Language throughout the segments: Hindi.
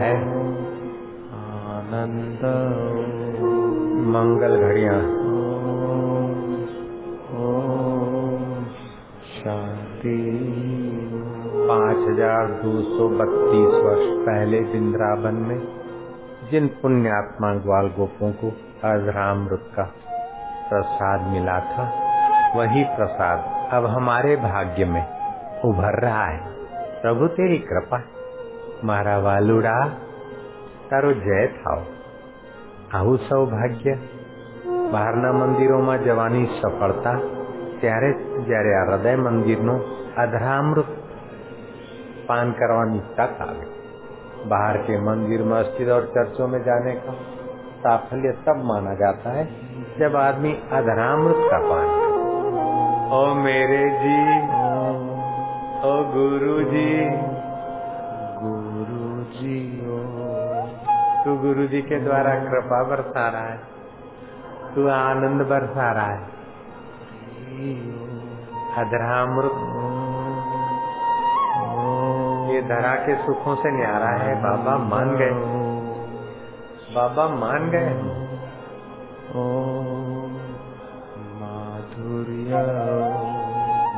है। आनंद। मंगल घड़िया। शांति। पाँच हज़ार दो सौ बत्तीस वर्ष पहले वृंदावन में जिन पुण्यात्मा ग्वाल गोपों को अधरामृत का प्रसाद मिला था वही प्रसाद अब हमारे भाग्य में उभर रहा है। प्रभु तेरी कृपा મારા વાલુડા તારો જય થાવ આવું સૌભાગ્ય બહારના મંદિરોમાં જવાની સફળતા ત્યારે જ્યારે આ હૃદય મંદિરનો અધરામૃત पान करवानी तक आ गई बाहर के मंदिर मस्जिद और चर्चों में जाने का साफल्य तब माना जाता है जब आदमी अधरामृत का पान करे ओ मेरे जी ओ गुरु जी गुरु जी के द्वारा कृपा बरसा रहा है। तू आनंद बरसा रहा है। अधरामृत। ये धरा के सुखों से न्यारा है। बाबा मान गए। बाबा मान गए। माधुर्य।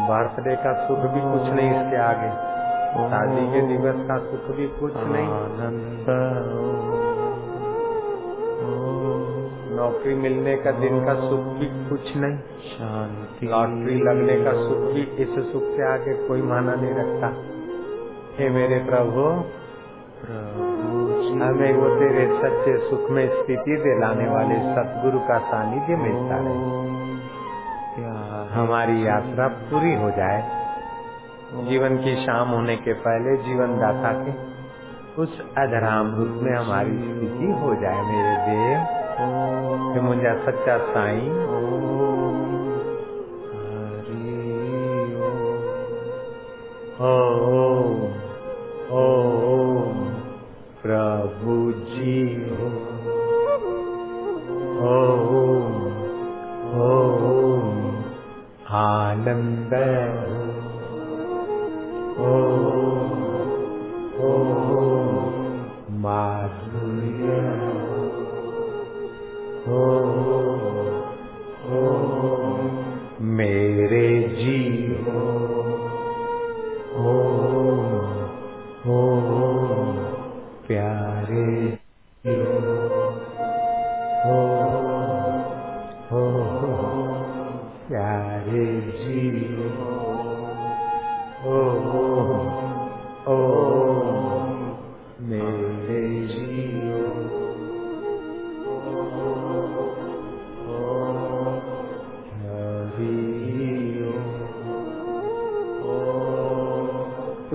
बर्थडे का सुख भी कुछ नहीं इसके आगे। शादी के दिवस का सुख भी कुछ नहीं। नौकरी मिलने का दिन का सुख भी कुछ नहीं। शांति। लॉटरी लगने का सुख भी इस सुख के आगे कोई माना नहीं रखता। हे मेरे प्रभु हमें वो तेरे सच्चे सुख में स्थिति दिलाने वाले सतगुरु का सानिध्य मिलता प्यार। हमारी यात्रा पूरी हो जाए। जीवन की शाम होने के पहले जीवन दाता के उस अधराम रूप में हमारी स्थिति हो जाए मेरे देव। कि मुझे सच्चा साईं प्रभु जी हो आनंद हो माधुर्य हो मेरे जीव ओम ओम प्यारे ओम ओम प्यारे जीव ओम ओम मेरे जीव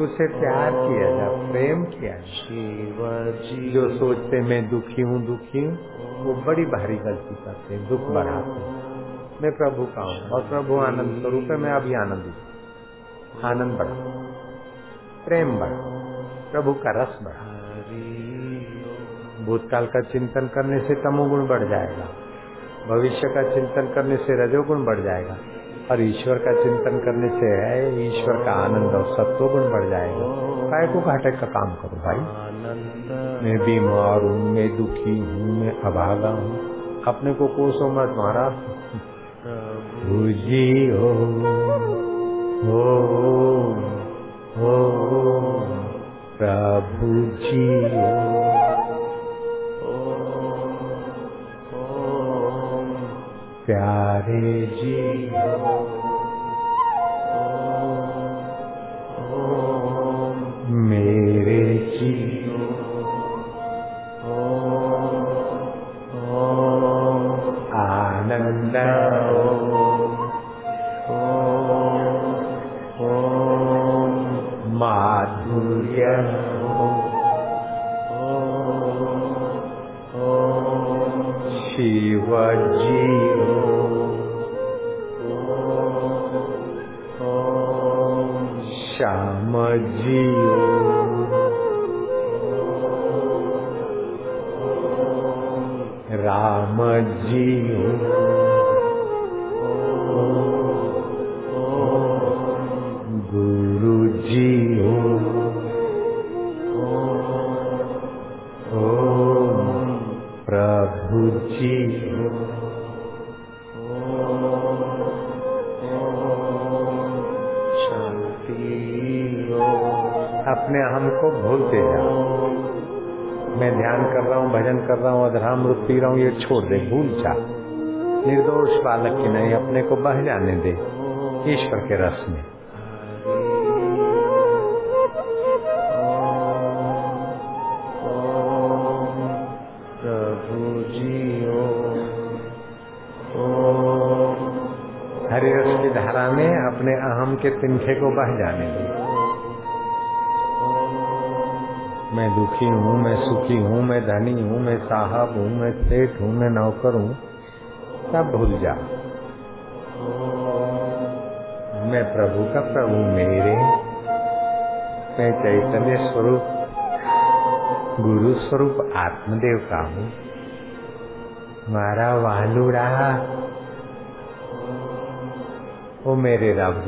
उसे प्यार किया जा, प्रेम किया जा। जो सोचते, मैं दुखी हूँ दुखी हूँ, वो बड़ी भारी गलती करते हैं, दुख बढ़ाते हैं। मैं प्रभु का हूँ और प्रभु आनंद स्वरूप है, मैं अभी आनंदित आनंद बढ़ा प्रेम बढ़ा प्रभु का रस बढ़ा भूतकाल का चिंतन करने से तमोगुण बढ़ जाएगा, भविष्य का चिंतन करने से रजोगुण बढ़ जाएगा। और ईश्वर का चिंतन करने से है, ईश्वर का आनंद और सत्वगुण बढ़ जाएगा। काय को घाटे का काम करो भाई। मैं बीमार हूँ, मैं दुखी हूँ, मैं अभागा हूँ। अपने को कोसो मत मारा जी हो हो हो प्रभु जी हो। प्यारे जी मेरे जी आनंद माधुर्य श्यामजी रामजी अपने हम को भूलते जाओ मैं ध्यान कर रहा हूँ भजन कर रहा हूँ अधरामृत पी रहा हूँ ये छोड़ दे भूल जा। निर्दोष बालक की नहीं अपने को बह जाने दे ईश्वर के रस में। हरि रस की धारा में अपने अहम के तिनखे को बह जाने दे। मैं दुखी हूँ, मैं सुखी हूँ, मैं धनी हूँ, मैं साहब हूँ, मैं सेठ हूँ, मैं नौकर हूँ। सब भूल जा। मैं प्रभु का प्रभु मेरे। मैं चैतन्य स्वरूप, गुरु स्वरूप, आत्मदेव का हूँ। मारा वालुड़ा ओ मेरे रब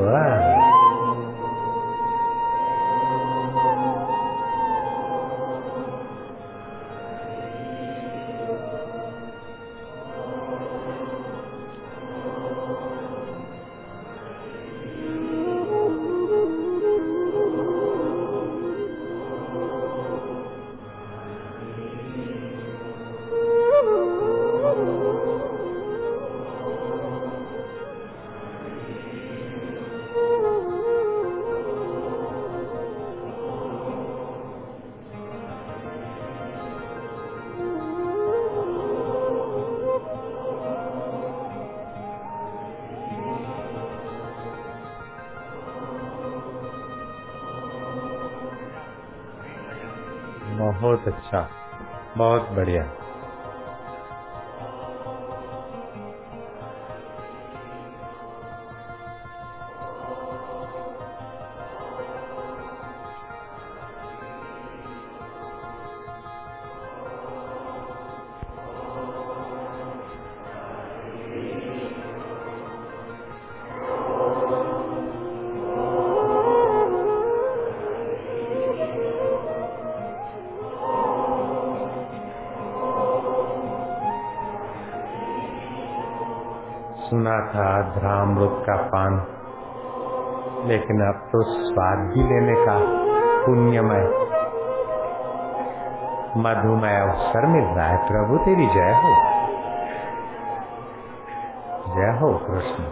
बहुत अच्छा बहुत बढ़िया। स्वाद लेने का पुण्यमय, मधुमय अवसर मिल रहा है। प्रभु, तेरी जय हो। जय हो कृष्ण।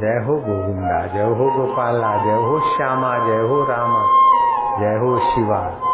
जय हो गोविंदा। जय हो गोपाला जय हो श्यामा। जय हो रामा। जय हो शिवा।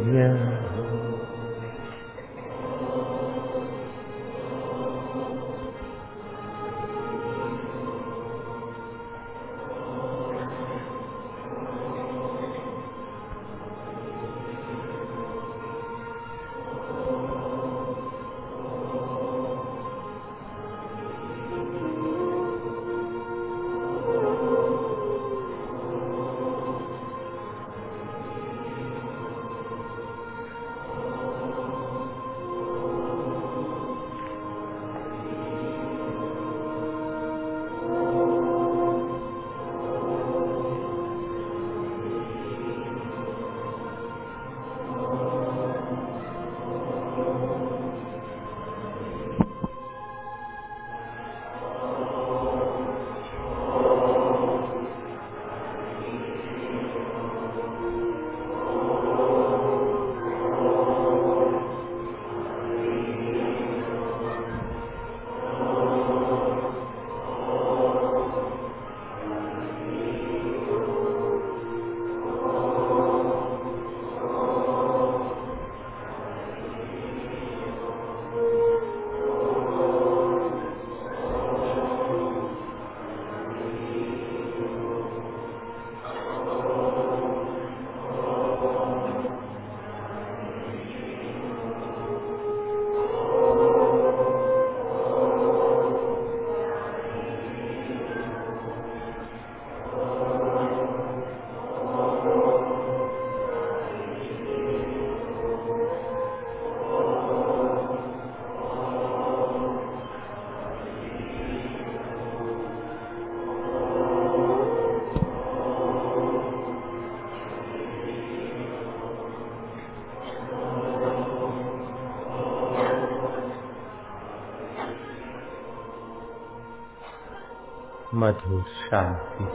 मधुर शांति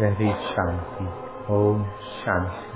गहरी शांति ओम शांति।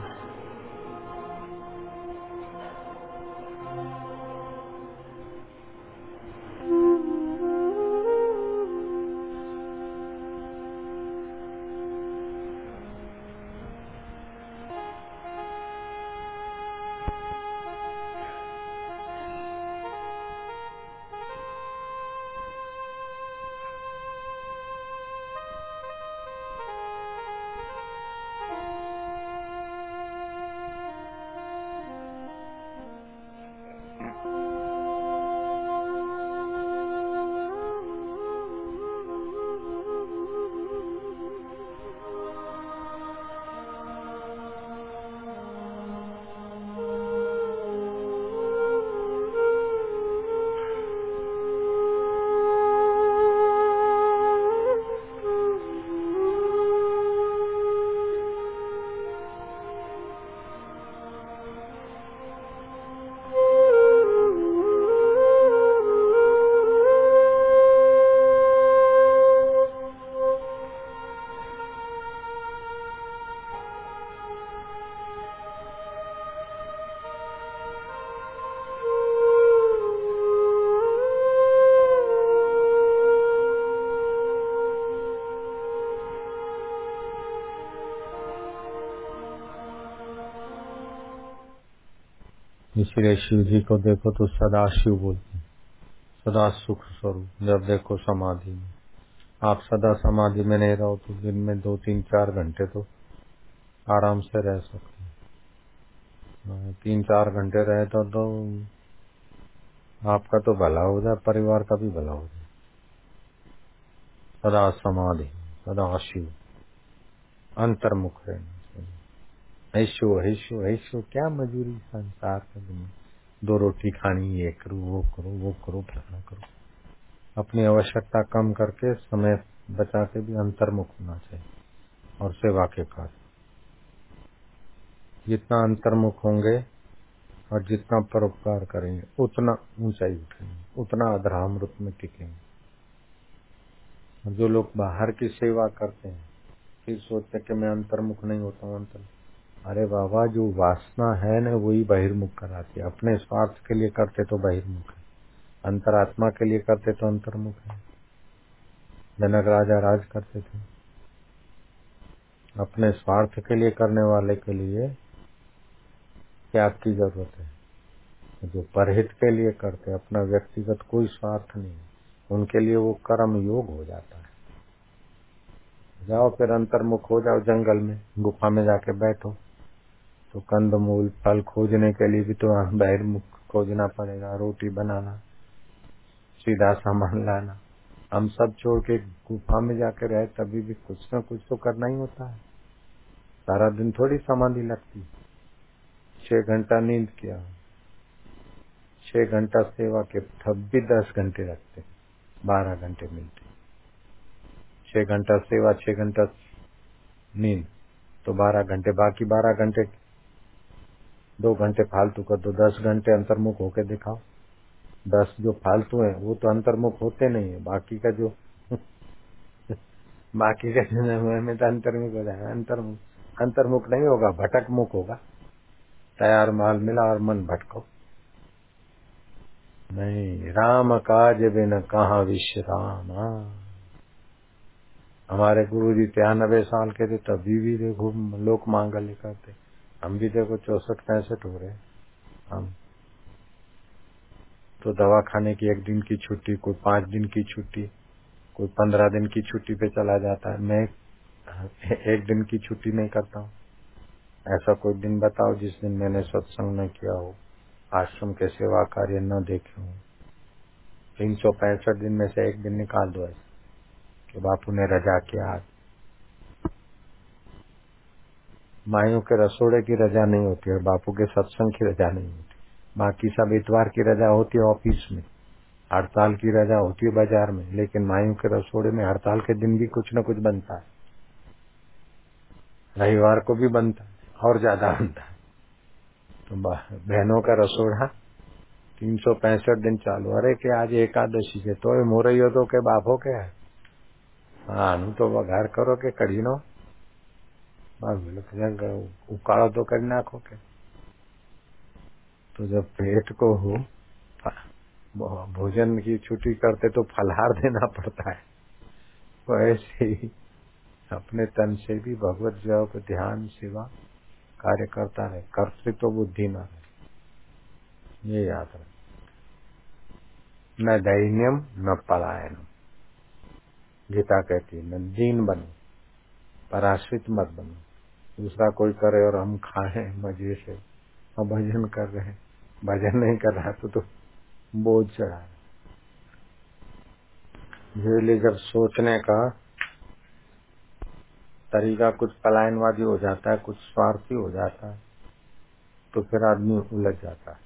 इसलिए शिव जी को देखो तो सदा शिव बोलते हैं। सदा सुख स्वरूप जब देखो समाधि में। आप सदा समाधि में नहीं रहो तो दिन में दो तीन चार घंटे तो आराम से रह सकते हैं। तीन चार घंटे रहे तो, तो आपका तो भला हो जाए परिवार का भी भला हो जाए। सदा समाधि सदा शिव अंतर्मुख रहना। ऐशो ऐशो ऐशो क्या मजूरी संसार दिन दो रोटी खानी, ये करो, वो करो वो करो, फलाना करो। अपनी आवश्यकता कम करके समय बचा के भी अंतर्मुख होना चाहिए और सेवा के कार्य। जितना अंतर्मुख होंगे और जितना परोपकार करेंगे, उतना ऊंचाई उठेंगे उतना अधरामृत में टिकेंगे। जो लोग बाहर की सेवा करते हैं, फिर सोचते कि मैं अंतर्मुख नहीं होता हूँ अंतर अरे बाबा, जो वासना है ना, वही बहिर्मुख कराती है। अपने स्वार्थ के लिए करते तो बहिर्मुख है। अंतरात्मा के लिए करते तो अंतर्मुख है। जनक राजा राज करते थे। अपने स्वार्थ के लिए करने वाले के लिए त्याग की ज़रूरत है? जो परहित के लिए करते अपना व्यक्तिगत कोई स्वार्थ नहीं उनके लिए वो कर्म योग हो जाता है। जाओ फिर अंतर्मुख हो जाओ जंगल में, गुफा में जाके बैठो। तो कंद मूल फल खोजने के लिए भी तो बहिर्मुख खोजना पड़ेगा, रोटी बनाना, सीधा सामान लाना। हम सब छोड़ के गुफा में जाके रहे, तभी भी कुछ ना कुछ तो करना ही होता है। सारा दिन थोड़ी समाधि लगती छह घंटा नींद किया। छह घंटा सेवा के तब भी दस घंटे लगते। बारह घंटे मिलते। छह घंटा सेवा, छह घंटा नींद। तो बारह घंटे, बाकी बारह घंटे दो घंटे फालतू कर दो, दस घंटे अंतर्मुख होके दिखाओ। दस जो फालतू है, वो तो अंतर्मुख होते नहीं है, बाकी का जो बाकी का जो में तो अंतर्मुख हो जाएगा। अंतर्मुख अंतर्मुख नहीं होगा भटक मुख होगा। तैयार माल मिला और मन भटको। नहीं, राम काज बिन कहा विश्राम। हमारे गुरु जी तिरानबे साल के थे तभी भी देखो लोक मांगल्य करते। हम भी देखो चौसठ, पैंसठ हो रहे हम। तो दवा खाने की एक दिन की छुट्टी, कोई पाँच दिन की छुट्टी, कोई पंद्रह दिन की छुट्टी पे चला जाता है। मैं एक दिन की छुट्टी नहीं करता हूँ। ऐसा कोई दिन बताओ जिस दिन मैंने सत्संग न किया हो, आश्रम के सेवा कार्य न देखे हो। तीन सौ पैंसठ दिन में से एक दिन निकाल दो ऐसे, कि बापू ने रजा किया आज। माइयों के रसोड़े की रजा नहीं होती और बापू के सत्संग की रजा नहीं होती। बाकी सब इतवार की रजा होती है ऑफ़िस में। हड़ताल की रजा होती है बाज़ार में, लेकिन माइयों के रसोड़े में हड़ताल के दिन भी कुछ न कुछ बनता है। रविवार को भी बनता है, और ज़्यादा बनता है। तो बहनों का रसोड़ा तीन सौ पैंसठ दिन चालू अरे के आज एकादशी के तो मोरइयो तो के बापो के है। हाँ तो वो घर करो के कड़ी नो उकाड़ो तो कर नाखो के। तो जब पेट को हो भोजन की छुट्टी करते तो फलहार देना पड़ता है। तो ऐसे ही अपने तन से भी भगवत जब ध्यान, सेवा कार्य करता रहे। कर्तृत्व तो बुद्धि न रहे। ये याद रहे। न दैन्यम, न पलायनम गीता कहती है, न दीन बनो, पराश्रित मत बनो। दूसरा कोई करे और हम खाए मज़े से और भजन कर रहे हैं। भजन नहीं कर रहा तो, तो बोझ चढ़ा इसलिए जब सोचने का तरीका कुछ पलायनवादी हो जाता है कुछ स्वार्थी हो जाता है तो फिर आदमी उलझ जाता है।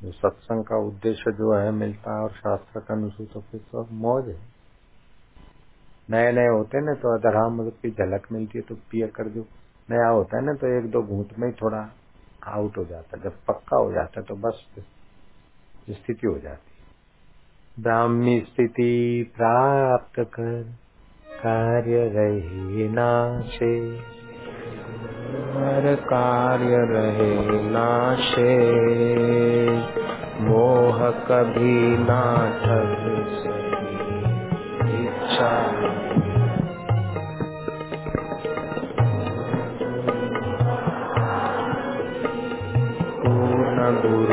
जो सत्संग का उद्देश्य जो है मिलता है और शास्त्र का अनुसूच तो फिर तो मौज है। नए नए होते ना तो अधराम मतलब की झलक मिलती है तो पिया कर जो नया होता है ना तो एक दो घूट में ही थोड़ा आउट हो जाता है। जब पक्का हो जाता है तो बस स्थिति हो जाती ब्राह्मी स्थिति प्राप्त कर, कार्य रहे नाशे हर कार्य रहे नाशे मोह कभी ना ठग सकी। इच्छा तो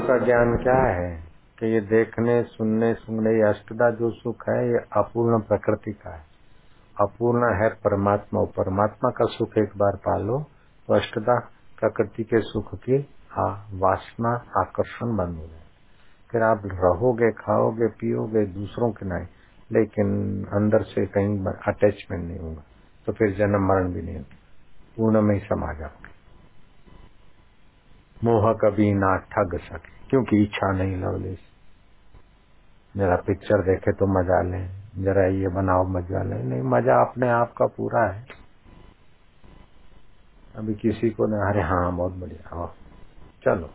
का ज्ञान क्या है? कि ये देखने, सुनने सुनने ये अष्टदा जो सुख है, ये अपूर्ण प्रकृति का है। अपूर्ण है परमात्मा। परमात्मा का सुख एक बार पालो तो अष्टदा प्रकृति के सुख की हाँ वासना, आकर्षण बंद हो जाए फिर आप रहोगे, खाओगे, पियोगे, दूसरों के नहीं, लेकिन अंदर से कहीं अटैचमेंट नहीं होगा तो फिर जन्म मरण भी नहीं होगा पूर्ण में ही समा जाओगे मोह कभी ना ठग सके, क्योंकि इच्छा नहीं लवलेस जरा पिक्चर देखे तो मज़ा ले, जरा ये बनाओ, मज़ा ले। नहीं, मज़ा अपने आप का पूरा है। अभी किसी को ना अरे हाँ बहुत बढ़िया चलो।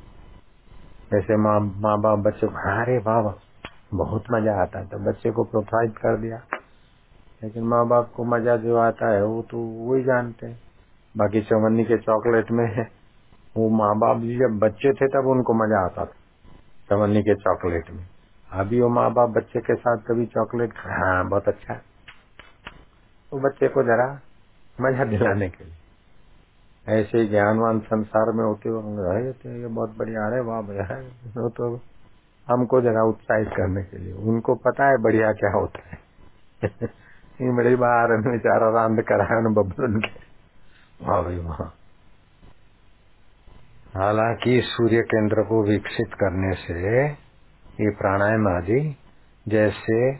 जैसे माँ माँ बाप बच्चे को, अरे बाबा बहुत मज़ा आता है। तो बच्चे को प्रोत्साहित कर दिया। लेकिन माँ बाप को मज़ा जो आता है, वो तो वही जानते हैं। बाकी चवन्नी के चॉकलेट में है वो माँ बाप जी जब बच्चे थे, तब उनको मज़ा आता था चवन्नी के चॉकलेट में। अभी वो माँ बाप बच्चे के साथ कभी चॉकलेट हाँ बहुत अच्छा। तो बच्चे को जरा मज़ा दिलाने के लिए। ऐसे ज्ञानवान संसार में होते हुए थे। ये बहुत बढ़िया अरे वाह भैया वो तो हमको जरा उत्साहित करने के लिए। उनको पता है बढ़िया क्या होता है। ये बड़ी बार बेचारा रांद कराया बबलून के। वाह भाई, वाह। हालाँकि सूर्य केंद्र को विकसित करने से ये प्राणायाम आदि, जैसे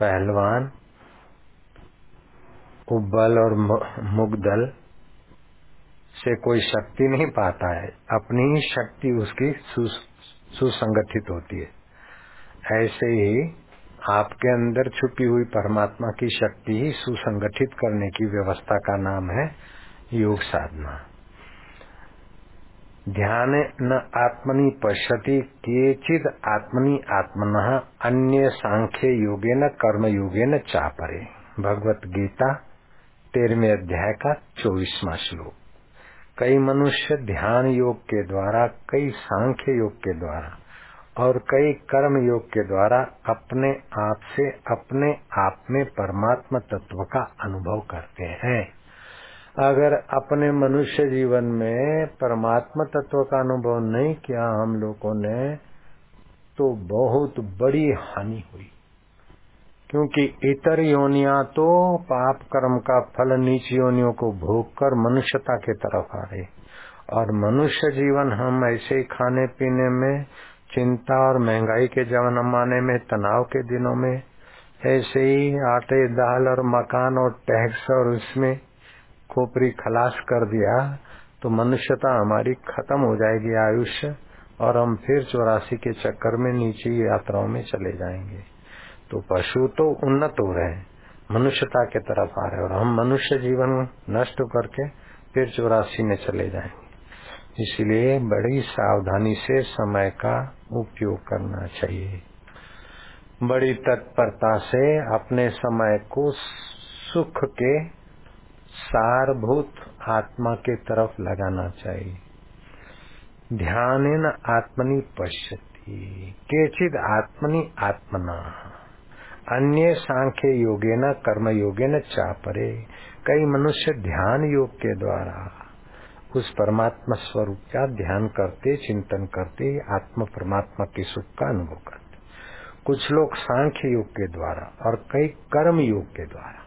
पहलवान उब्बल और मुगदल से कोई शक्ति नहीं पाता है। अपनी ही शक्ति उसकी सुसंगठित होती है। ऐसे ही आपके अंदर छुपी हुई परमात्मा की शक्ति ही सुसंगठित करने की व्यवस्था का नाम है योग साधना। ध्यान न आत्मनि पश्यति केचिद आत्मनि आत्मन अन्य सांख्य योगे न कर्म योगे न चापरे। भगवत गीता तेरहवें अध्याय का चौबीसवा श्लोक। कई मनुष्य ध्यान योग के द्वारा, कई सांख्य योग के द्वारा और कई कर्म योग के द्वारा अपने आप से अपने आप में परमात्मा तत्व का अनुभव करते हैं। अगर अपने मनुष्य जीवन में परमात्मा तत्व का अनुभव नहीं किया हम लोगों ने तो बहुत बड़ी हानि हुई। क्योंकि इतर योनिया तो पाप कर्म का फल नीच योनियों को भोग कर मनुष्यता के तरफ़ आ रहे। और मनुष्य जीवन हम ऐसे ही खाने पीने में, चिंता और महँगाई के जमाने में, तनाव के दिनों में, ऐसे ही आटे, दाल और मकान और टैक्स और उसमें खोपरी खलास कर दिया तो मनुष्यता हमारी खत्म हो जाएगी आयुष्य, और हम फिर चौरासी के चक्कर में नीचे यात्राओं में चले जाएँगे। तो पशु तो उन्नत हो रहे हैं। मनुष्यता के तरफ़ आ रहे और हम मनुष्य जीवन नष्ट करके फिर चौरासी में चले जाएँगे। इसलिए बड़ी सावधानी से समय का उपयोग करना चाहिए। बड़ी तत्परता से अपने समय को सुख के सारभूत आत्मा के तरफ़ लगाना चाहिए। ध्यान आत्मनि पश्यति, केचिद आत्मनि आत्मना। अन्य सांख्य योगे न कर्म योगे न चापरे। कई मनुष्य ध्यान योग के द्वारा उस परमात्मा स्वरूप का ध्यान करते, चिंतन करते, आत्म परमात्मा के सुख का अनुभव करते। कुछ लोग सांख्य योग के द्वारा और कई कर्म योग के द्वारा।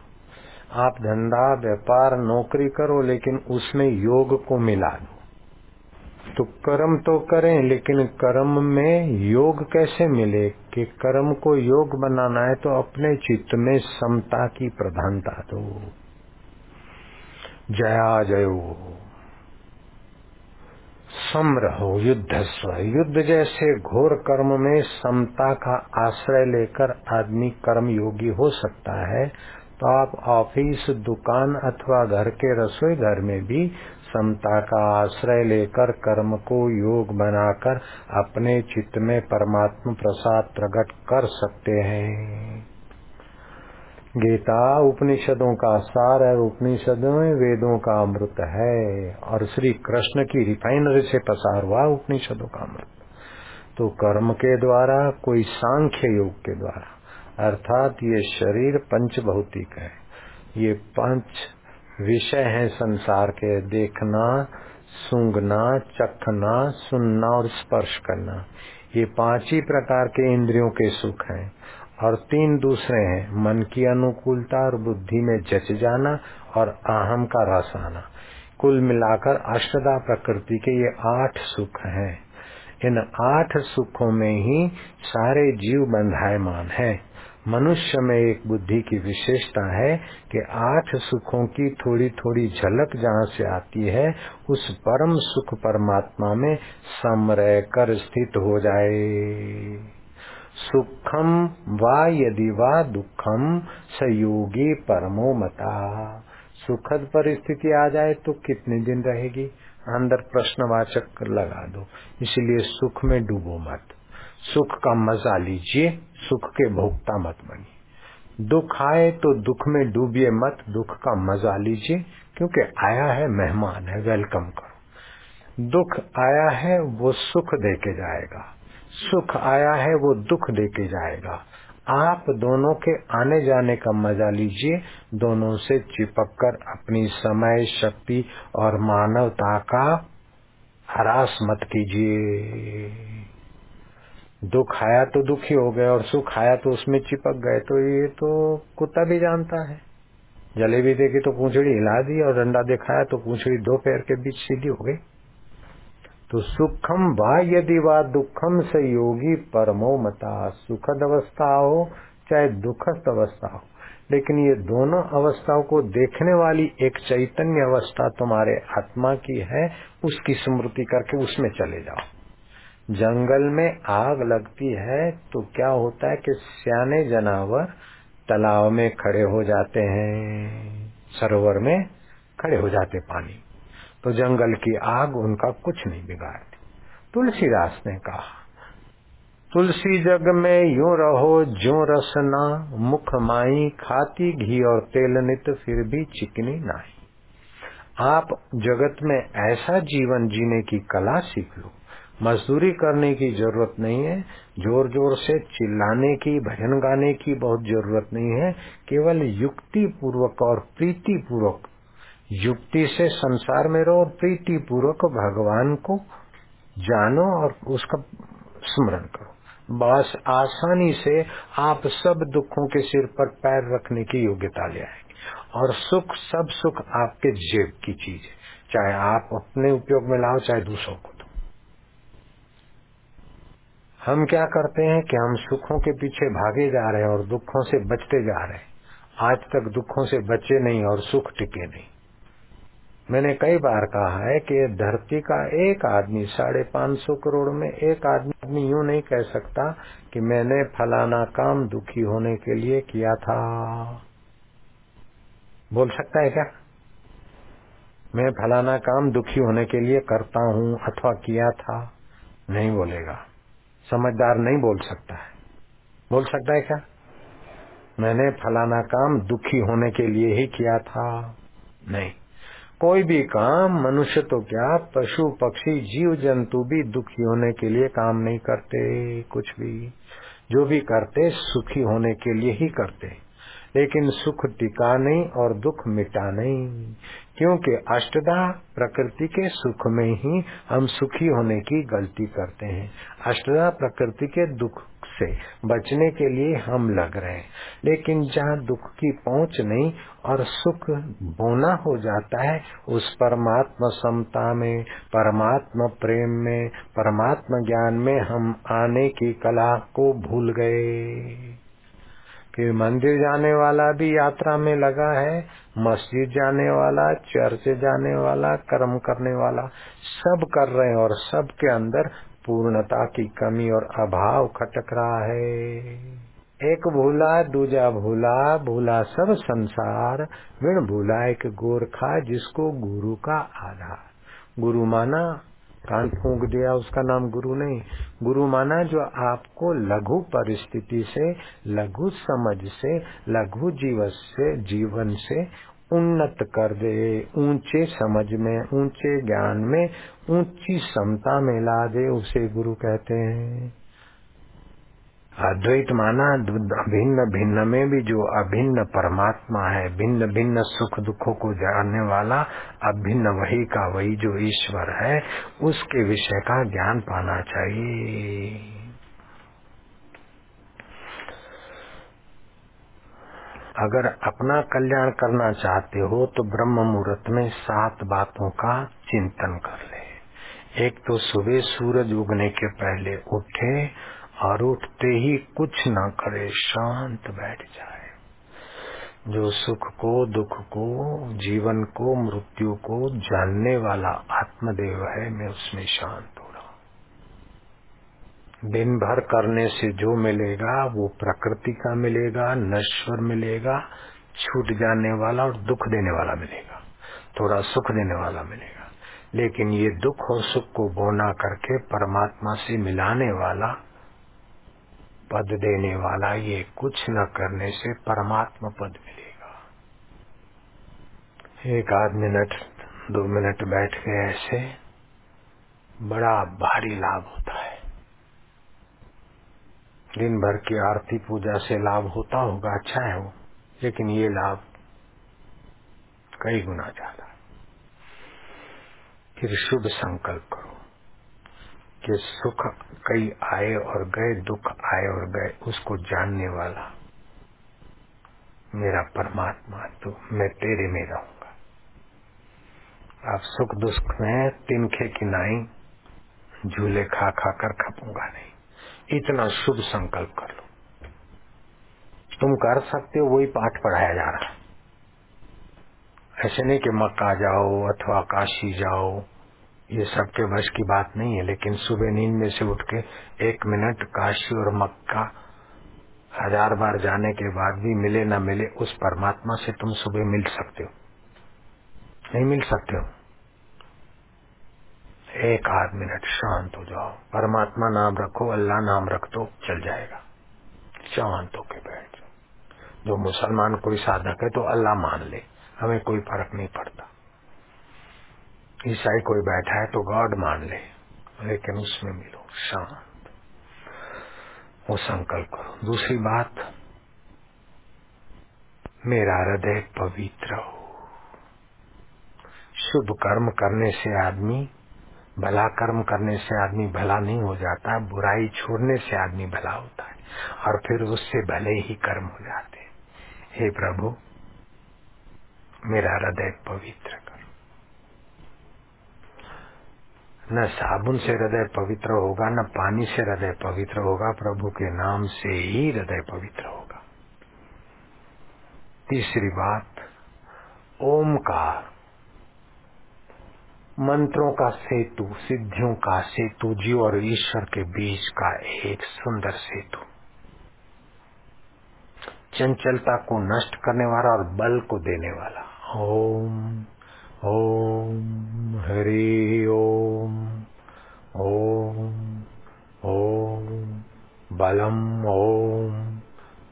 आप धंधा, व्यापार, नौकरी करो, लेकिन उसमें योग को मिला दो। तो कर्म तो करें, लेकिन कर्म में योग कैसे मिले? कि कर्म को योग बनाना है तो अपने चित्त में समता की प्रधानता दो। जया जयो। सम रहो, युद्ध स्व। युद्ध जैसे घोर कर्म में समता का आश्रय लेकर आदमी कर्म योगी हो सकता है तो आप ऑफ़िस, दुकान अथवा घर के रसोई घर में भी समता का आश्रय लेकर कर्म को योग बनाकर अपने चित्त में परमात्मा प्रसाद प्रकट कर सकते हैं। गीता उपनिषदों का सार है, उपनिषदों में वेदों का अमृत है और श्री कृष्ण की रिफाइनरी से पसार हुआ उपनिषदों का अमृत। तो कर्म के द्वारा, कोई सांख्य योग के द्वारा, अर्थात ये शरीर पंच भौतिक है, ये पंच विषय है संसार के। देखना, सूंघना, चखना, सुनना और स्पर्श करना। ये पाँच ही प्रकार के इंद्रियों के सुख हैं। और तीन दूसरे हैं, मन की अनुकूलता और बुद्धि में जच जाना और अहम का रस आना। कुल मिलाकर अष्टदा प्रकृति के ये आठ सुख हैं। इन आठ सुखों में ही सारे जीव बंधायमान है। मनुष्य में एक बुद्धि की विशेषता है कि आठ सुखों की थोड़ी थोड़ी झलक जहाँ से आती है, उस परम सुख परमात्मा में समरह कर स्थित हो जाए। सुखम वा यदि वा दुखम सयोगी परमो मता। सुखद परिस्थिति आ जाए तो कितने दिन रहेगी? अंदर प्रश्नवाचक लगा दो, इसलिए सुख में डूबो मत। सुख का मज़ा लीजिए, सुख के भोक्ता मत बनिए। दुख आए तो दुख में डूबिए मत, दुख का मज़ा लीजिए, क्योंकि आया है मेहमान है, वेलकम करो। दुख आया है, वो सुख दे के जाएगा। सुख आया है, वो दुख दे के जाएगा। आप दोनों के आने जाने का मज़ा लीजिए, दोनों से चिपक कर अपनी समय, शक्ति और मानवता का हरास मत कीजिए। दुख आया तो दुखी हो गए और सुख आया तो उसमें चिपक गए। तो ये तो कुत्ता भी जानता है। जलेबी देखी तो पूछड़ी हिला दी और डंडा दिखाया तो पूछड़ी दो पैर के बीच सीधी हो गई। तो सुखम वा यदि वा दुखम से योगी परमो मता। सुखद अवस्था हो, चाहे दुखद अवस्था हो। लेकिन ये दोनों अवस्थाओं को देखने वाली एक चैतन्य अवस्था तुम्हारे आत्मा की है, उसकी स्मृति करके उसमें चले जाओ। जंगल में आग लगती है तो क्या होता है कि सियाने जनावर तालाब में खड़े हो जाते हैं, सरोवर में खड़े हो जाते पानी। तो जंगल की आग उनका कुछ नहीं बिगाड़ती। तुलसीदास ने कहा, तुलसी जग में यूँ रहो जो रसना, मुख माई खाती घी और तेल नित, फिर भी चिकनी नहीं आप जगत में ऐसा जीवन जीने की कला सीख लो मजदूरी करने की ज़रूरत नहीं है ज़ोर ज़ोर से चिल्लाने की, भजन गाने की बहुत ज़रूरत नहीं है, केवल युक्ति पूर्वक और प्रीति पूर्वक युक्ति से संसार में रहो और प्रीति पूर्वक भगवान को जानो और उसका स्मरण करो। बस आसानी से आप सब दुखों के सिर पर पैर रखने की योग्यता ले आएँगे। और सुख, सब सुख आपके जेब की चीज़ है। चाहे आप अपने उपयोग में लाओ, चाहे दूसरों को। हम क्या करते हैं कि हम सुखों के पीछे भागे जा रहे हैं और दुखों से बचते जा रहे हैं। आज तक दुखों से बचे नहीं और सुख टिके नहीं। मैंने कई बार कहा है कि धरती का एक आदमी, साढ़े पाँच सौ करोड़ में एक आदमी यूँ नहीं कह सकता कि मैंने फलाना काम दुखी होने के लिए किया था। बोल सकता है क्या? मैं फलाना काम दुखी होने के लिए करता हूँ अथवा किया था? नहीं बोलेगा। समझदार नहीं बोल सकता है। बोल सकता है क्या? मैंने फलाना काम दुखी होने के लिए ही किया था। नहीं। कोई भी काम, मनुष्य तो क्या? पशु, पक्षी, जीव, जंतु भी दुखी होने के लिए काम नहीं करते, कुछ भी। जो भी करते, सुखी होने के लिए ही करते। लेकिन सुख टिका नहीं और दुख मिटा नहीं। क्योंकि अष्टदा प्रकृति के सुख में ही हम सुखी होने की गलती करते हैं। अष्टदा प्रकृति के दुख से बचने के लिए हम लग रहे हैं। लेकिन जहाँ दुख की पहुँच नहीं और सुख बोना हो जाता है, उस परमात्मा समता में, परमात्मा प्रेम में, परमात्मा ज्ञान में हम आने की कला को भूल गए। फिर मंदिर जाने वाला भी यात्रा में लगा है, मस्जिद जाने वाला, चर्च जाने वाला, कर्म करने वाला, सब कर रहे हैं और सब के अंदर पूर्णता की कमी और अभाव खटक रहा है। एक भूला, दूजा भूला भूला सब संसार, विण भूला एक गोरखा जिसको गुरु का आधार। गुरु माना कान फूंक दिया, उसका नाम गुरु नहीं। गुरु माना जो आपको लघु परिस्थिति से, लघु समझ से, लघु जीवन से जीवन से उन्नत कर दे। ऊँचे समझ में, ऊँचे ज्ञान में, ऊँची समता में ला दे, उसे गुरु कहते हैं। अद्वैत माना, भिन्न भिन्न में भी जो अभिन्न परमात्मा है, भिन्न भिन्न सुख दुखों को जानने वाला, अभिन्न वही का वही जो ईश्वर है, उसके विषय का ज्ञान पाना चाहिए। अगर अपना कल्याण करना चाहते हो तो ब्रह्म मुहूर्त में सात बातों का चिंतन कर ले। एक तो सुबह सूरज उगने के पहले उठे और उठते ही कुछ ना करे, शांत बैठ जाए। जो सुख को, दुख को, जीवन को, मृत्यु को जानने वाला आत्मदेव है, मैं उसमें शांत हो रहा दिन भर करने से जो मिलेगा, वो प्रकृति का मिलेगा, नश्वर मिलेगा, छूट जाने वाला और दुख देने वाला मिलेगा, थोड़ा सुख देने वाला मिलेगा। लेकिन ये दुख और सुख को बोना करके परमात्मा से मिलाने वाला पद देने वाला ये कुछ न करने से परमात्मा पद मिलेगा। एक आध मिनट दो मिनट बैठ के ऐसे, बड़ा भारी लाभ होता है। दिन भर की आरती पूजा से लाभ होता होगा अच्छा है वो, लेकिन ये लाभ कई गुना ज़्यादा। फिर शुभ संकल्प करो। कि सुख कई आए और गए, दुख आए और गए, उसको जानने वाला मेरा परमात्मा तो मैं तेरे में रहूँगा। आप सुख दुख में तिनखे की नाई, झूले खा खा कर खपूँगा नहीं। इतना शुभ संकल्प कर लो। तुम कर सकते हो, वही पाठ पढ़ाया जा रहा है। ऐसे नहीं कि मक्का जाओ अथवा काशी जाओ ये सबके वश की बात नहीं है, लेकिन सुबह नींद में से उठ के एक मिनट काशी और मक्का हज़ार बार जाने के बाद भी मिले न मिले, उस परमात्मा से तुम सुबह मिल सकते हो। नहीं मिल सकते हो। एक आध मिनट शांत हो जाओ। परमात्मा नाम रखो, अल्लाह नाम रख दो चल जाएगा। शांत होके बैठ जाओ। जो मुसलमान कोई साधक है तो अल्लाह मान ले। हमें कोई फ़र्क नहीं पड़ता। ईसाई कोई बैठा है तो गॉड मान ले, लेकिन उसमें मिलो शांत। वो संकल्प करो। दूसरी बात, मेरा हृदय पवित्र हो। शुभ कर्म करने से आदमी, भला कर्म करने से आदमी भला नहीं हो जाता, बुराई छोड़ने से आदमी भला होता है, और फिर उससे भले ही कर्म हो जाते हे। प्रभु, मेरा हृदय पवित्र कर। न साबुन से हृदय पवित्र होगा, न पानी से हृदय पवित्र होगा, प्रभु के नाम से ही हृदय पवित्र होगा। तीसरी बात, ओमकार। मंत्रों का सेतु, सिद्धियों का सेतु, जीव और ईश्वर के बीच का एक सुंदर सेतु। चंचलता को नष्ट करने वाला और बल को देने वाला। ओम। ओम हरि ओम ओम ओम बलम ओम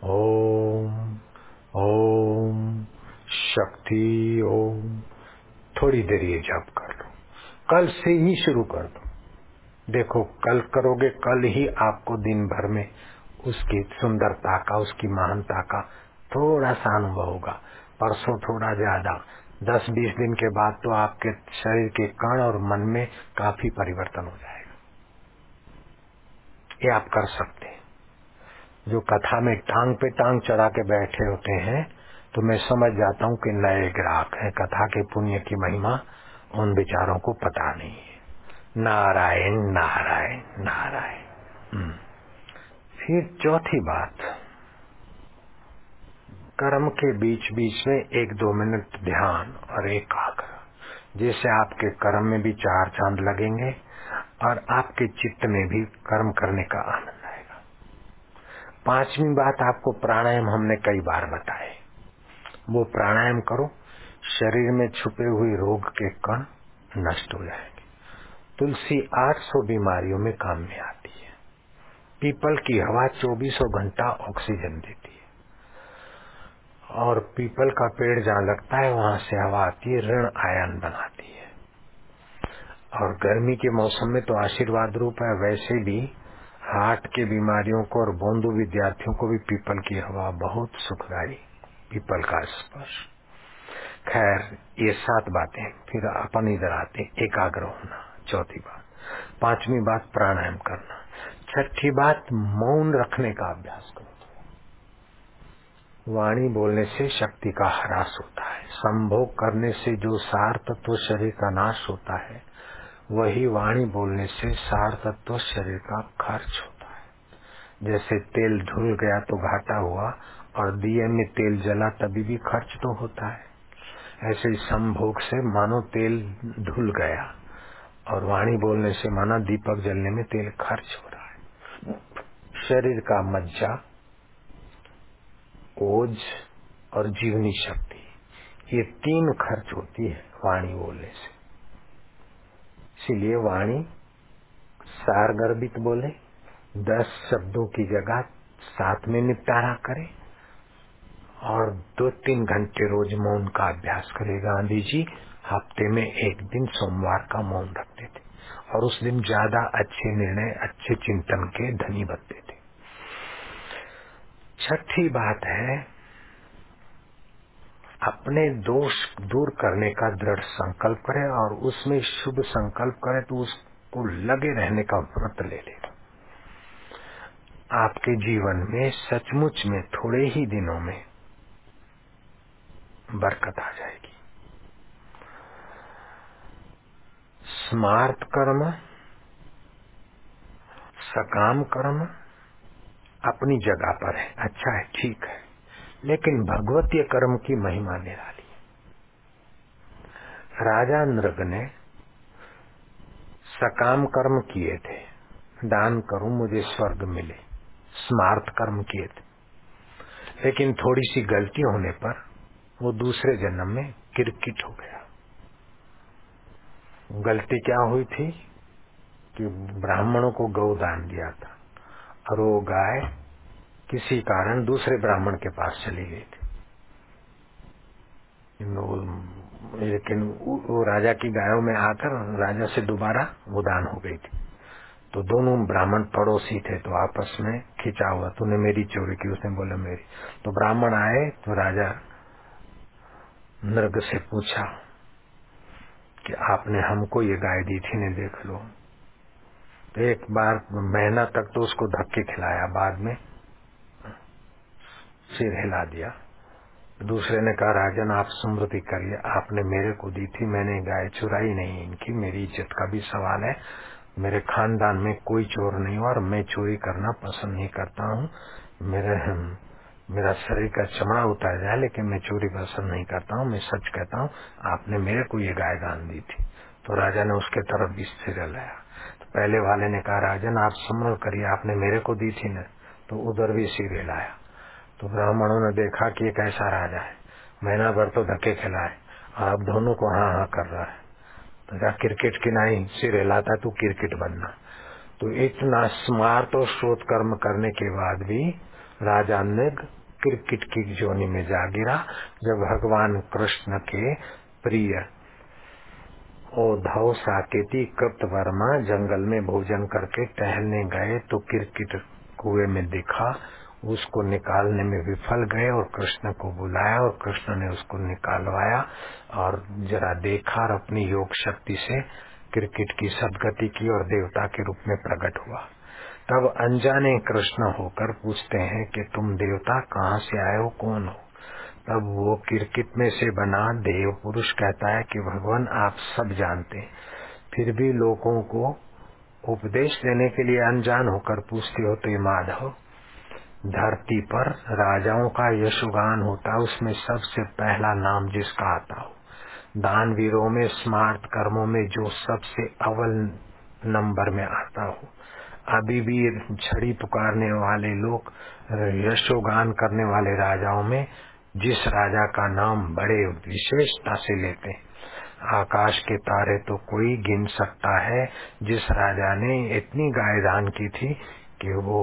ओम ओम शक्ति ओम। थोड़ी देर ये जप कर लो। कल से ही शुरू कर दो। देखो, कल करोगे, कल ही आपको दिन भर में उसकी सुंदरता का, उसकी महानता का थोड़ा सा अनुभव होगा। परसों थोड़ा ज़्यादा। दस बीस दिन के बाद तो आपके शरीर के कण और मन में काफ़ी परिवर्तन हो जाएगा। ये आप कर सकते हैं। जो कथा में टांग पे टांग चढ़ा के बैठे होते हैं तो मैं समझ जाता हूँ कि नए ग्राहक हैं। कथा के पुण्य की महिमा उन विचारों को पता नहीं है। नारायण नारायण नारायण। हम्म। फिर चौथी बात। कर्म के बीच बीच में एक दो मिनट ध्यान और एकाग्र, जिससे आपके कर्म में भी चार चाँद लगेंगे और आपके चित्त में भी कर्म करने का आनंद आएगा। पांचवी बात आपको प्राणायाम हमने कई बार बताए वो प्राणायाम करो, शरीर में छुपे हुए रोग के कण नष्ट हो जाएँगे। तुलसी 800 बीमारियों में काम में आती है। पीपल की हवा चौबीसों घंटा ऑक्सीजन देती है। और पीपल का पेड़ जहाँ लगता है, वहाँ से हवा आती है, ऋण आयन बनाती है। और गर्मी के मौसम में तो आशीर्वाद रूप है, वैसे भी हार्ट के बीमारियों को और बोंदू विद्यार्थियों को भी पीपल की हवा बहुत सुखदायी पीपल का स्पर्श। खैर, ये सात बातें, फिर अपन इधर आते एकाग्र होना, चौथी बात। पांचवी बात प्राणायाम करना। छठी बात, मौन रखने का अभ्यास करो वाणी बोलने से शक्ति का ह्रास होता है। संभोग करने से जो सार तत्व शरीर का नाश होता है, वही वाणी बोलने से सार तत्व शरीर का खर्च होता है। जैसे तेल धुल गया तो घाटा हुआ और दिए में तेल जला तभी भी खर्च तो होता है। ऐसे ही संभोग से मानो तेल धुल गया और वाणी बोलने से माना दीपक जलने में तेल खर्च हो रहा है। शरीर का मज्जा ओज और जीवनी शक्ति। ये तीन खर्च होती है वाणी बोलने से। इसीलिए वाणी सार गर्भित बोले, दस शब्दों की जगह सात में निपटारा करे और दो तीन घंटे रोज मौन का अभ्यास करे। गांधी जी हफ़्ते में एक दिन सोमवार का मौन रखते थे और उस दिन ज़्यादा अच्छे निर्णय, अच्छे चिंतन के धनी बनते थे। छठी बात है, अपने दोष दूर करने का दृढ़ संकल्प करे और उसमें शुभ संकल्प करे तो उसको लगे रहने का व्रत ले ले। आपके जीवन में सचमुच में थोड़े ही दिनों में बरकत आ जाएगी। स्मार्ट कर्म, सकाम कर्म अपनी जगह पर है। अच्छा है, ठीक है। लेकिन भगवतीय कर्म की महिमा निराली राजा नृग ने सकाम कर्म किए थे। दान करूँ, मुझे स्वर्ग मिले। स्मार्ट कर्म किए थे। लेकिन थोड़ी सी गलती होने पर वो दूसरे जन्म में किरकिट हो गया। गलती क्या हुई थी? कि ब्राह्मणों को गौ दान दिया था। और वो गाय किसी कारण दूसरे ब्राह्मण के पास चली गई थी। लेकिन वो राजा की गायों में आकर राजा से दोबारा उदान हो गई थी। तो दोनों ब्राह्मण पड़ोसी थे तो आपस में खिंचा हुआ। तूने मेरी चोरी की, उसने बोला मेरी। तो ब्राह्मण आए तो राजा नृग से पूछा कि आपने हमको ये गाय दी थी ने देख लो। एक बार महीना तक तो उसको धक्के खिलाया बाद में। सिर हिला दिया। दूसरे ने कहा, राजन, आप स्मृति करिए। आपने मेरे को दी थी, मैंने गाय चुराई नहीं। इनकी मेरी इज़्ज़त का भी सवाल है। मेरे खानदान में कोई चोर नहीं हुआ और मैं चोरी करना पसंद नहीं करता हूँ। मेरे, मेरा शरीर का चमड़ा उतार जाए, लेकिन मैं चोरी पसंद नहीं करता हूँ। मैं सच कहता हूँ, आपने मेरे को ये गाय दान दी थी। तो राजा ने उसके तरफ़ भी स्थिर लाया पहले वाले ने कहा, राजन, आप स्मरण करिए, आपने मेरे को दी थी न तो उधर भी सिर लाया तो ब्राह्मणों ने देखा कि ये कैसा राजा है, महीना भर तो धक्के खिलाए। अब दोनों को हाँ हाँ कर रहा है। तो क्या क्रिकेट की नहीं सिर हिलाता तू क्रिकेट बनना। तो इतना स्मार्ट और शोध कर्म करने के बाद भी राजा ने क्रिकेट की जोनी में जा गिरा, जब भगवान कृष्ण के प्रिय ओधव साकेती कृत वर्मा जंगल में भोजन करके टहलने गए तो क्रिकेट कुएँ में दिखा, उसको निकालने में विफल गए और कृष्ण को बुलाया और कृष्ण ने उसको निकालवाया और जरा देखा और अपनी योग शक्ति से क्रिकेट की सदगति की और देवता के रूप में प्रकट हुआ। तब अनजाने कृष्ण होकर पूछते हैं कि तुम देवता कहाँ से आए हो, कौन हो? तब वो किरकिट में से बना देव पुरुष कहता है कि, भगवान, आप सब जानते फिर भी लोगों को उपदेश देने के लिए अनजान होकर पूछते हो तो ये माधव, धरती पर राजाओं का यशोगान होता है उसमें सबसे पहला नाम जिसका आता हो। दानवीरों में स्मार्ट कर्मों में जो सबसे अव्वल नंबर में आता हो। अभी भी छड़ी पुकारने वाले लोग, यशोगान करने वाले राजाओं में जिस राजा का नाम बड़े विशेषता से लेते आकाश के तारे तो कोई गिन सकता है। जिस राजा ने इतनी गाय दान की थी कि वो,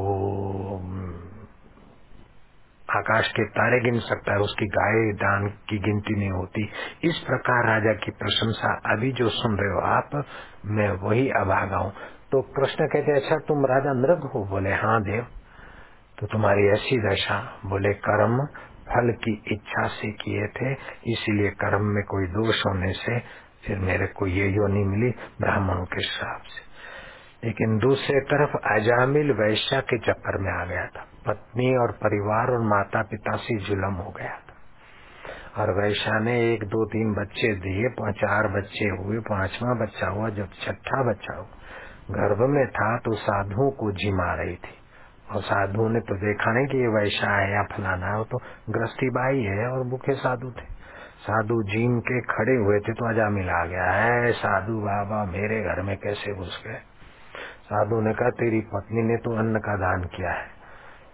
आकाश के तारे गिन सकता है, उसकी गाय दान की गिनती नहीं होती। इस प्रकार राजा की प्रशंसा, अभी जो सुन रहे हो आप, मैं वही अभागा हूँ। तो कृष्ण कहते अच्छा तुम राजा मृग हो? बोले हाँ देव। तो तुम्हारी ऐसी दशा। बोले, कर्म फल की इच्छा से किए थे, इसीलिए कर्म में कोई दोष होने से फिर मेरे को ये योनि मिली ब्राह्मणों के श्राप से। लेकिन दूसरे तरफ़ अजामिल वैश्या के चक्कर में आ गया था। पत्नी और परिवार और माता पिता से जुलम हो गया था। और वैश्या ने एक, दो, तीन बच्चे दिए चार बच्चे हुए, पांचवा बच्चा हुआ, जब छठा बच्चा हुआ। गर्भ में था तो साधुओं को जिमा रही थी। और साधु ने तो देखा नहीं कि ये वैशा है या फलाना है, वो तो ग्रस्ती बाई है और भूखे साधु थे। साधु जीम के खड़े हुए थे तो अजा मिला गया। है साधु बाबा, मेरे घर में कैसे घुस गए? साधु ने कहा, तेरी पत्नी ने तो अन्न का दान किया है,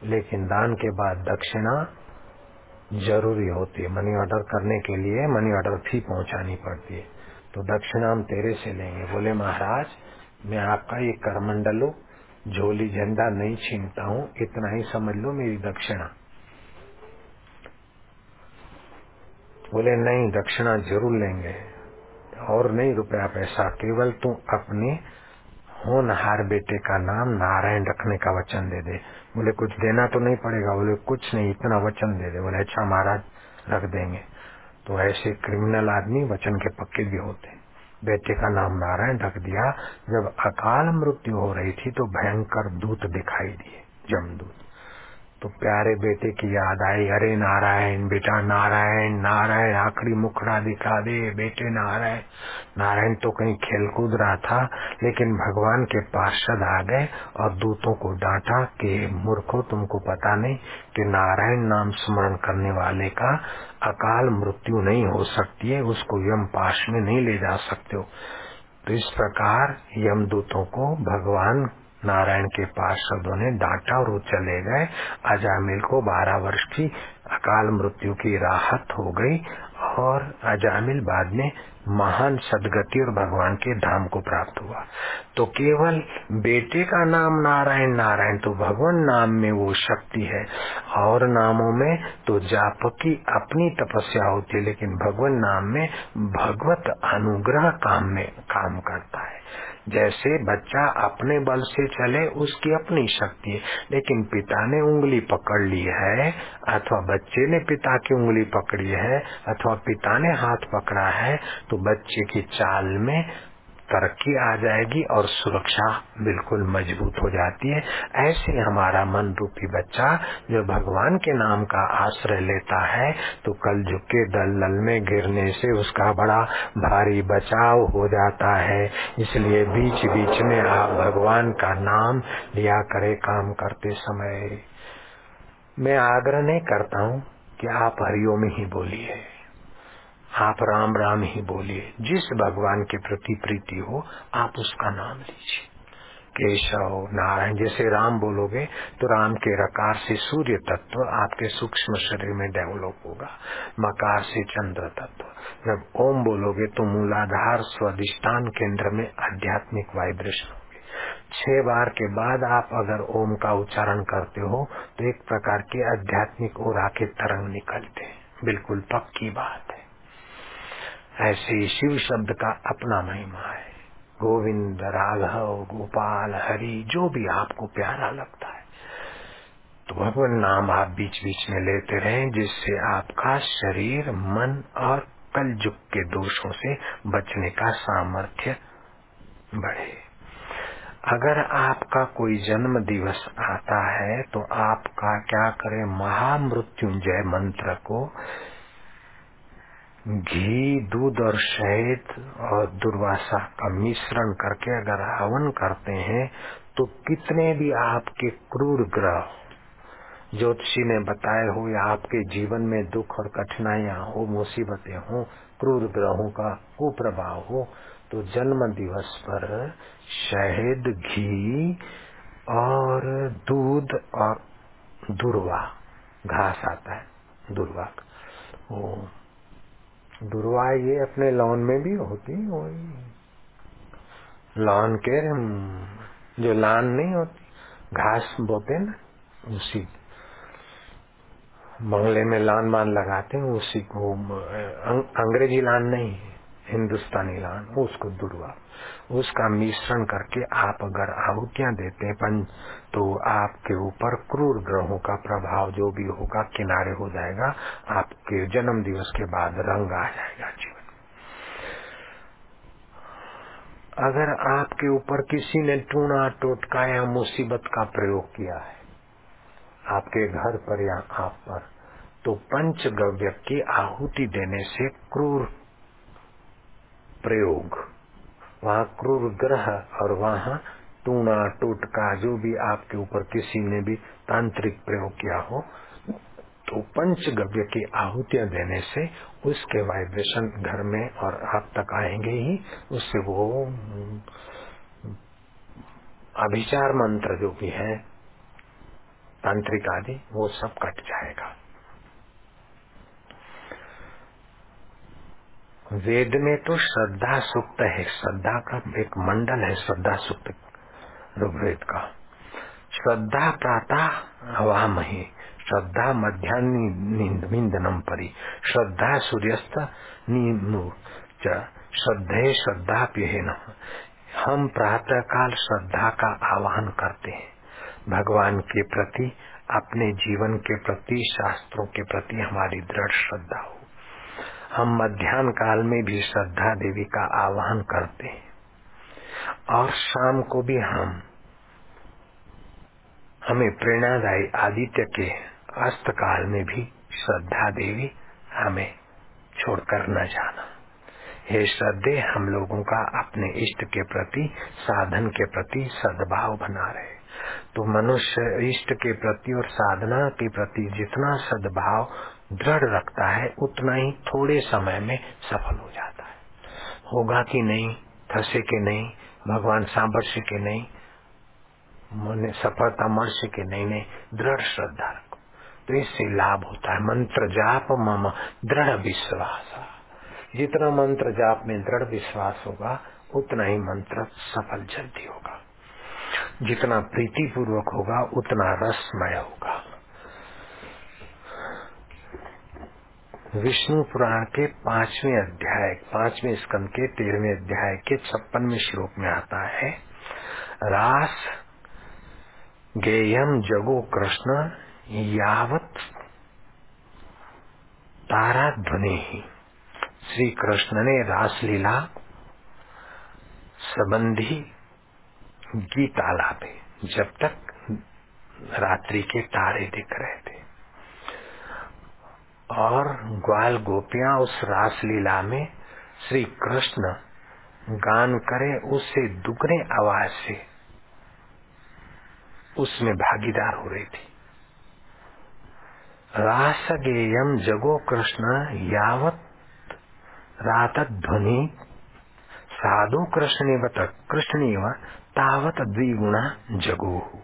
लेकिन दान के बाद दक्षिणा ज़रूरी होती है। मनी ऑर्डर करने के लिए मनी ऑर्डर फ़ी पहुंचानी पड़ती है। तो दक्षिणा हम तेरे से लेंगे। बोले, महाराज, मैं आपका ये करमंडल हूँ झोली झंडा नहीं छीनता हूँ, इतना ही समझ लो मेरी दक्षिणा। बोले, नहीं, दक्षिणा ज़रूर लेंगे। और नहीं रुपया पैसा, केवल तू अपने होनहार बेटे का नाम नारायण रखने का वचन दे दे। बोले, कुछ देना तो नहीं पड़ेगा। बोले, कुछ नहीं, इतना वचन दे दे। बोले अच्छा महाराज, रख देंगे। तो ऐसे क्रिमिनल आदमी वचन के पक्के भी होते बेटे का नाम नारायण रख दिया। जब अकाल मृत्यु हो रही थी तो भयंकर दूत दिखाई दिए, जमदूत। तो प्यारे बेटे की याद आई। अरे नारायण, बेटा नारायण नारायण, आखिरी मुखड़ा दिखा दे, बेटे नारायण। नारायण तो कहीं खेल कूद रहा था, लेकिन भगवान के पार्षद आ गए और दूतों को डांटा कि, मूर्खो तुमको पता नहीं कि नारायण नाम स्मरण करने वाले का अकाल मृत्यु नहीं हो सकती है, उसको यम पाश में नहीं ले जा सकते हो। तो इस प्रकार यम दूतों को भगवान नारायण के पार्षदों ने डांटा और वो चले गए। अजामिल को बारह वर्ष की अकाल मृत्यु की राहत हो गई और अजामिल बाद में महान सदगति और भगवान के धाम को प्राप्त हुआ। तो केवल बेटे का नाम नारायण नारायण तो भगवान नाम में वो शक्ति है। और नामों में तो जाप की अपनी तपस्या होती है, लेकिन भगवान नाम में भगवत अनुग्रह काम में, काम करता है। जैसे बच्चा अपने बल से चले, उसकी अपनी शक्ति है। लेकिन पिता ने उंगली पकड़ ली है, अथवा बच्चे ने पिता की उंगली पकड़ी है, अथवा पिता ने हाथ पकड़ा है तो बच्चे की चाल में तरक्की आ जाएगी और सुरक्षा बिल्कुल मज़बूत हो जाती है। ऐसे हमारा मन रूपी बच्चा जो भगवान के नाम का आश्रय लेता है तो कल झुके दलदल में गिरने से उसका बड़ा भारी बचाव हो जाता है। इसलिए बीच बीच में आप भगवान का नाम लिया करे काम करते समय। मैं आग्रह नहीं करता हूँ कि आप हरिओम ही बोलिए। आप राम राम ही बोलिए। जिस भगवान के प्रति प्रीति हो, आप उसका नाम लीजिए। केशव, नारायण, जैसे राम बोलोगे तो राम के रकार से सूर्य तत्व आपके सूक्ष्म शरीर में डेवलप होगा। मकार से चंद्र तत्व। जब ओम बोलोगे तो मूलाधार स्वादिष्ठान केंद्र में आध्यात्मिक वाइब्रेशन होगी। छह बार के बाद आप अगर ओम का उच्चारण करते हो तो एक प्रकार के आध्यात्मिक और आके तरंग निकलते बिल्कुल पक्की बात है। ऐसे शिव शब्द का अपना महिमा है। गोविंद, राघव, गोपाल, हरि, जो भी आपको प्यारा लगता है। तो भगवान नाम आप बीच बीच में लेते रहें, जिससे आपका शरीर, मन और कल युग के दोषों से बचने का सामर्थ्य बढ़े। अगर आपका कोई जन्म दिवस आता है तो आपका क्या करें? महामृत्युंजय मंत्र को घी, दूध और शहद और दुर्वासा का मिश्रण करके अगर हवन करते हैं तो कितने भी आपके क्रूर ग्रह ज्योतिषी ने बताए हो या आपके जीवन में दुख और कठिनाइयाँ हो, मुसीबतें हो, क्रूर ग्रहों का कुप्रभाव हो तो जन्म दिवस पर शहद, घी और दूध और दुर्वा, घास आता है, दुर्वा वो दुर्वा ये अपने लॉन में भी होती वही। लॉन के जो लान नहीं होती, घास बोते ना, उसी। बंगले में लान बान लगाते हैं, उसी को अंग्रेज़ी लान नहीं है हिंदुस्तानी लान उसको दुर्वा। उसका मिश्रण करके आप अगर आहुतियाँ देते हैं तो आपके ऊपर क्रूर ग्रहों का प्रभाव जो भी होगा, किनारे हो जाएगा, आपके जन्म दिवस के बाद रंग आ जाएगा जीवन अगर आपके ऊपर किसी ने टूणा टोटका या मुसीबत का प्रयोग किया है, आपके घर पर या आप पर तो पंचगव्य की आहुति देने से क्रूर प्रयोग वहाँ क्रूर ग्रह और वहाँ टूणा, टूटका, जो भी आपके ऊपर किसी ने भी तांत्रिक प्रयोग किया हो तो पंचगव्य की आहुतियाँ देने से उसके वाइब्रेशन घर में और आप तक आएँगे ही। उससे वो, अभिचार मंत्र जो भी है, तांत्रिक आदि, वो सब कट जाएगा। वेद में तो श्रद्धा सुक्त है। श्रद्धा का एक मंडल है, श्रद्धा सुक्त ऋग्वेद का। श्रद्धा प्रातः हवामही श्रद्धा मध्यान्ह परी, श्रद्धा सूर्यस्त श्रद्धे श्रद्धा न हम प्रातः काल श्रद्धा का आह्वान करते हैं। भगवान के प्रति, अपने जीवन के प्रति, शास्त्रों के प्रति हमारी दृढ़ श्रद्धा हो। हम मध्यान्ह काल में भी श्रद्धा देवी का आह्वान करते हैं। और शाम को भी हम, हमें प्रेरणादायी आदित्य के अस्त काल में भी श्रद्धा देवी हमें छोड़कर न जाना। हे श्रद्धे, हम लोगों का अपने इष्ट के प्रति, साधन के प्रति सद्भाव बना रहे। तो मनुष्य इष्ट के प्रति और साधना के प्रति जितना सद्भाव दृढ़ रखता है, उतना ही थोड़े समय में सफल हो जाता है। होगा कि नहीं फंसे के नहीं, भगवान सांभर के नहीं, मन सफलता मर्ष के नहीं नहीं, दृढ़ श्रद्धा रखो। तो इससे लाभ होता है। मंत्र जाप मम दृढ़ विश्वास। जितना मंत्र जाप में दृढ़ विश्वास होगा, उतना ही मंत्र सफल जल्दी होगा। जितना प्रीति पूर्वक होगा, उतना रसमय होगा। विष्णु पुराण के पाँचवें अध्याय, पाँचवें स्कंद के तेरहवें अध्याय के छप्पनवे श्लोक में आता है, रास गेयम जगो कृष्ण यावत तारा ध्वनि ही श्री कृष्ण ने रासलीला संबंधी गीत आलापे जब तक रात्रि के तारे दिख रहे थे। और ग्वाल गोपियाँ उस रासलीला में श्री कृष्ण गान करे उससे दुगने आवाज़ से। उसमें भागीदार हो रही थी। रास गेयम जगो कृष्ण, यावत रात ध्वनि। साधु कृष्ण कृष्ण तावत द्विगुणा जगो।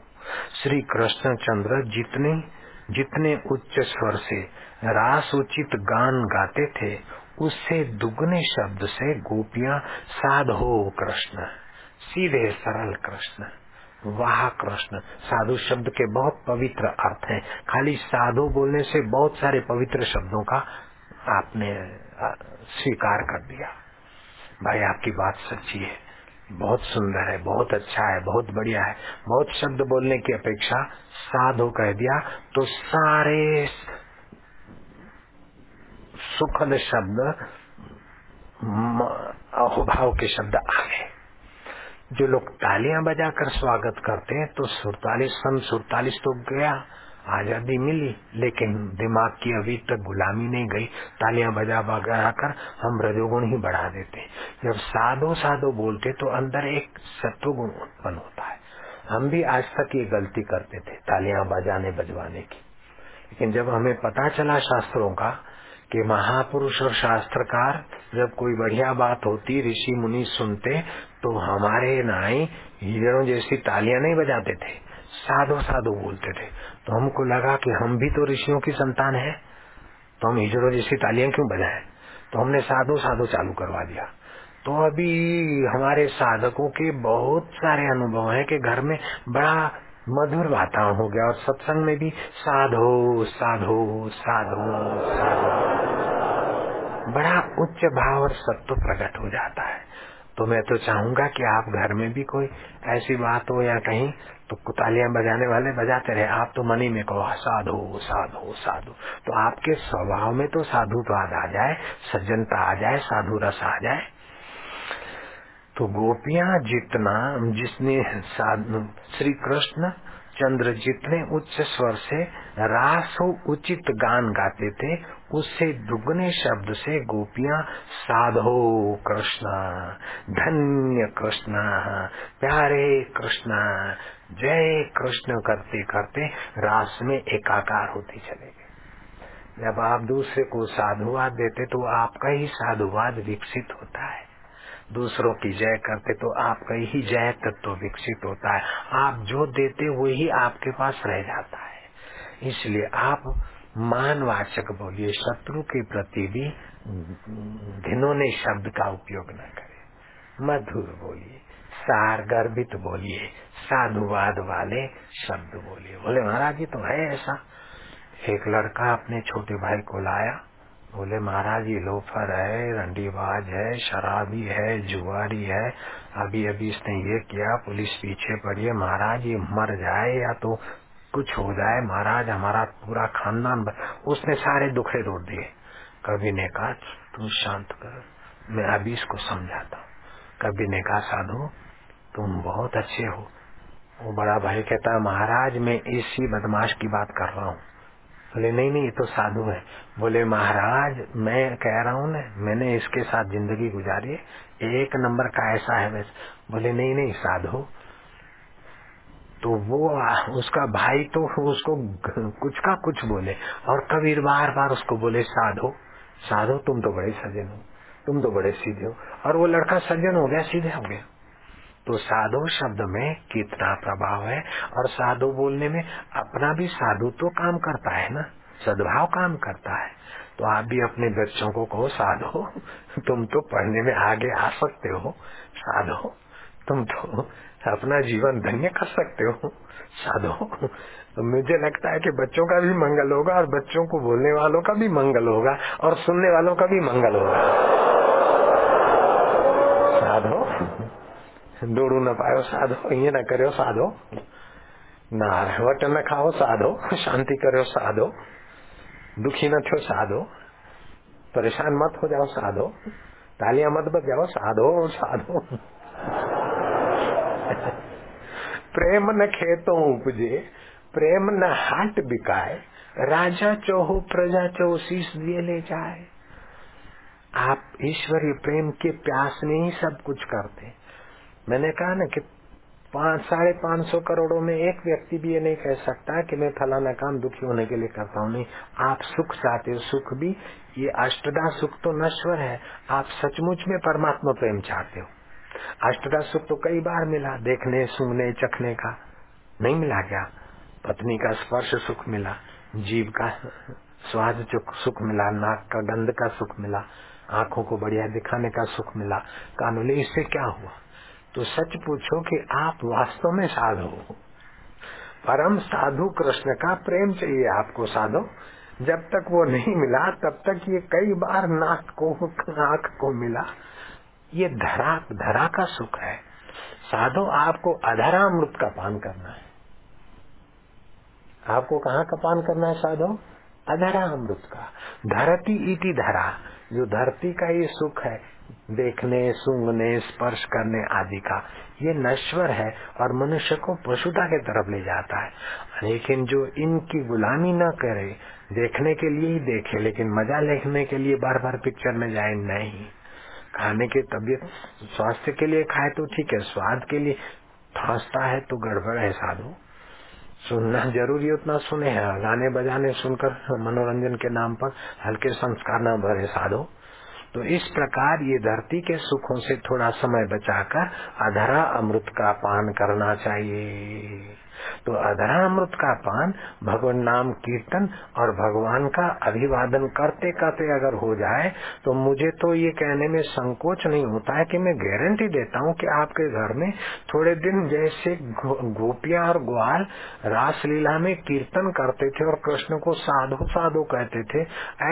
श्री कृष्ण चंद्र जितने जितने उच्च स्वर से रास उचित गान गाते थे, उससे दुगने शब्द से गोपियाँ साधो कृष्ण, सीधे सरल कृष्ण। वाह कृष्ण, साधु शब्द के बहुत पवित्र अर्थ हैं। खाली साधु बोलने से बहुत सारे पवित्र शब्दों का आपने स्वीकार कर दिया। भाई, आपकी बात सच्ची है। बहुत सुंदर है, बहुत अच्छा है, बहुत बढ़िया है। बहुत शब्द बोलने की अपेक्षा साधु कह दिया तो सारे सुखद शब्द अहोभाव के शब्द आ गए जो लोग तालियाँ बजाकर स्वागत करते हैं तो सुड़तालीस सन सुड़तालीस तो गया, आज़ादी मिली, लेकिन दिमाग की अभी तक गुलामी नहीं गई। तालियाँ बजा बजा कर हम रजोगुण ही बढ़ा देते जब साधो साधो बोलते तो अंदर एक सत्वगुण उत्पन्न होता है। हम भी आज तक ये गलती करते थे, तालियाँ बजाने बजवाने की। लेकिन जब हमें पता चला शास्त्रों का कि महापुरुष और शास्त्रकार जब कोई बढ़िया बात होती, ऋषि मुनि सुनते तो हमारे नाई हिरणों जैसी तालियाँ नहीं बजाते थे साधो साधो बोलते थे। तो हमको लगा कि हम भी तो ऋषियों की संतान है तो हम हिजड़ों जैसी तालियाँ क्यों बजाएँ? तो हमने साधो साधो चालू करवा दिया। तो अभी हमारे साधकों के बहुत सारे अनुभव हैं कि घर में बड़ा मधुर वातावरण हो गया और सत्संग में भी साधो साधो साधो साधो। बड़ा उच्च भाव और सत्व प्रकट हो जाता है। तो मैं तो चाहूँगा कि आप घर में भी कोई ऐसी बात हो या कहीं तो कुतालियाँ बजाने वाले बजाते रहे। आप तो मनी में कहो, साधु साधु साधु। तो आपके स्वभाव में तो साधु तो आ जाए, सज्जनता आ जाए, साधु रस आ जाए। तो गोपियाँ जितना, जिसने श्री कृष्ण चंद्र जितने उच्च स्वर से रासो उचित गान गाते थे, उससे दुगने शब्द से गोपियाँ साधो कृष्ण। धन्य कृष्ण, प्यारे कृष्ण, जय कृष्ण करते करते रास में एकाकार होते चले गए। जब आप दूसरे को साधुवाद देते तो आपका ही साधुवाद विकसित होता है। दूसरों की जय करते तो आपका ही जय तत्व विकसित होता है। आप जो देते वही आपके पास रह जाता है। इसलिए आप मानवाचक बोलिए, शत्रु के प्रति भी घिनौने शब्द का उपयोग न करें। मधुर बोलिए सार गर्भित बोलिए, साधुवाद वाले शब्द बोलिए। बोले, महाराज जी तो है ऐसा। एक लड़का अपने छोटे भाई को लाया बोले, महाराज, ये लोफर है, रंडीबाज है, शराबी है, जुआरी है। अभी अभी इसने ये किया, पुलिस पीछे पड़ी है। महाराज, ये मर जाए या तो कुछ हो जाए। महाराज, हमारा पूरा खानदान उसने सारे दुखड़े तोड़ दिए। कभी ने कहा तुम शांत कर, मैं अभी इसको समझाता कभी ने कहा, साधु, तुम बहुत अच्छे हो। वो बड़ा भाई कहता महाराज, मैं इसी बदमाश की बात कर रहा हूँ। बोले, नहीं नहीं, ये तो साधु है। बोले, महाराज, मैं कह रहा हूँ ना, मैंने इसके साथ ज़िंदगी गुजारी है, एक नंबर का ऐसा है वैसे। बोले, नहीं नहीं, साधु। तो वो, उसका भाई तो उसको कुछ का कुछ बोले और कबीर बार बार उसको बोले, साधो साधो, तुम तो बड़े सज्जन हो, तुम तो बड़े सीधे हो। और वो लड़का सज्जन हो गया, सीधे हो गया। तो साधु शब्द में कितना प्रभाव है और साधु बोलने में अपना भी साधु तो काम करता है ना, सद्भाव काम करता है। तो आप भी अपने बच्चों को कहो, साधो, तुम तो पढ़ने में आगे आ सकते हो, साधो, तुम तो अपना जीवन धन्य कर सकते हो, साधो तो मुझे लगता है कि बच्चों का भी मंगल होगा और बच्चों को बोलने वालों का भी मंगल होगा और सुनने वालों का भी मंगल होगा। साधो डोड़ू न पायो साधो, ईअं न करियो साधो। नार वट न खाओ साधो, शांति करियो साधो। दुखी न थियो साधो। परेशान मत हो जाओ साधो। तालियाँ मत बजाओ साधो साधो। प्रेम न खेतो उपजे, प्रेम न हाट बिकाए। राजा चोहो, प्रजा चोहो, शीश दिए ले जाए। आप ईश्वरीय प्रेम के प्यास में ही सब कुछ करते मैंने कहा ना कि पाँच, साढ़े पाँच सौ करोड़ों में एक व्यक्ति भी ये नहीं कह सकता कि मैं फलाना काम दुखी होने के लिए करता हूँ, नहीं। आप सुख चाहते हो, सुख भी, ये अष्टदा सुख तो नश्वर है। आप सचमुच में परमात्मा प्रेम चाहते हो। अष्टदा सुख तो कई बार मिला, देखने, सुनने, चखने का। नहीं मिला क्या? पत्नी का स्पर्श सुख मिला, जीव का स्वाद सुख मिला, नाक का गंध का सुख मिला, आँखों को बढ़िया दिखाने का सुख मिला। कानूनी, इससे क्या हुआ? तो सच पूछो कि आप वास्तव में साधु हो। परम साधु कृष्ण का प्रेम चाहिए आपको, साधो। जब तक वो नहीं मिला, तब तक ये कई बार नाक को आँख को मिला। ये धरा धरा का सुख है। साधो, आपको अधरा अमृत का पान करना है। आपको कहाँ का पान करना है, साधो? अधरा अमृत का। धरती इति धरा। जो धरती का ये सुख है देखने सूंघने स्पर्श करने आदि का। ये नश्वर है और मनुष्य को पशुता के तरफ़ ले जाता है। लेकिन जो इनकी गुलामी न करे, देखने के लिए ही देखे, लेकिन मज़ा लेखने के लिए बार बार पिक्चर में जाए, नहीं। खाने की तबियत, स्वास्थ्य के लिए खाए तो ठीक है, स्वाद के लिए फांसता है तो गड़बड़ है साधु। सुनना ज़रूरी उतना सुने हैं। गाने बजाने सुनकर, मनोरंजन के नाम पर हल्के संस्कार न भरे साधो। तो इस प्रकार ये धरती के सुखों से थोड़ा समय बचाकर अधरा अमृत का पान करना चाहिए। तो अधरामृत का पान भगवान नाम कीर्तन और भगवान का अभिवादन करते करते अगर हो जाए तो मुझे तो ये कहने में संकोच नहीं होता है कि मैं गारंटी देता हूँ कि आपके घर में थोड़े दिन जैसे गोपिया और ग्वाल रासलीला में कीर्तन करते थे और कृष्ण को साधो साधो कहते थे।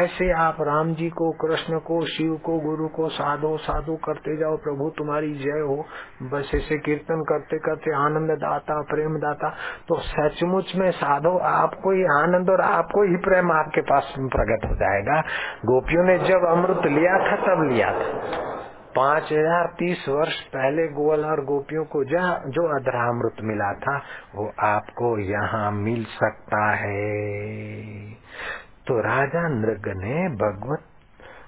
ऐसे आप राम जी को, कृष्ण को, शिव को, गुरु को साधो साधो करते जाओ, प्रभु तुम्हारी जय हो। बस ऐसे कीर्तन करते करते आनंद दाता प्रेम दाता तो सचमुच में साधो, आपको ही आनंद और आपको ही प्रेम आपके पास प्रकट हो जाएगा। गोपियों ने जब अमृत लिया था, तब लिया था। पाँच हज़ार तीस वर्ष पहले गोवल और गोपियों को जा जो अधरामृत मिला था, वो आपको यहाँ मिल सकता है। तो राजा नृग ने भगवत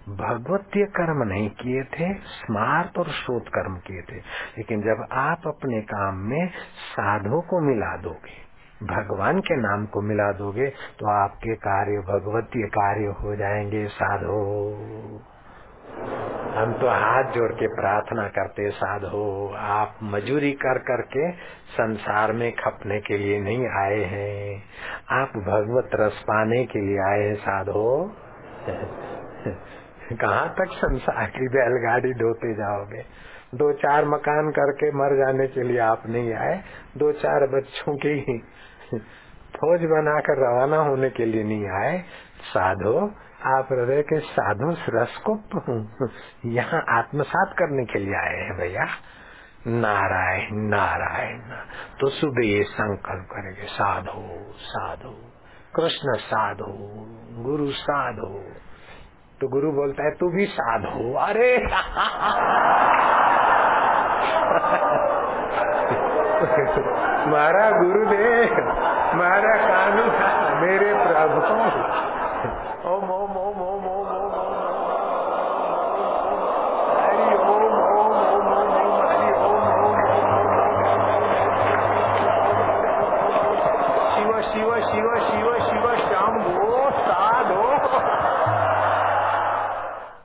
भगवतीय कर्म नहीं किए थे, स्मार्त और शोध कर्म किए थे। लेकिन जब आप अपने काम में साधु को मिला दोगे, भगवान के नाम को मिला दोगे तो आपके कार्य भगवतीय कार्य हो जाएँगे, साधो। हम तो हाथ जोड़ के प्रार्थना करते, साधो, आप मजूरी कर करके संसार में खपने के लिए नहीं आए हैं। आप भगवत रस पाने के लिए आए हैं, साधो। कहाँ तक संसार की बैलगाड़ी ढोते जाओगे? दो चार मकान करके मर जाने के लिए आप नहीं आए। दो चार बच्चों की फौज बनाकर रवाना होने के लिए नहीं आए। साधो, आप हृदय के साधु रस को यहाँ आत्मसात करने के लिए आए हैं भैया। नारायण नारायण। तो सुबह ये संकल्प करेंगे। साधो साधो। कृष्ण साधो, गुरु साधो। तो गुरु बोलता है, तू भी साधु अरे! मारा गुरुदेव, मारा कानू मेरे प्रभु। ओम ओम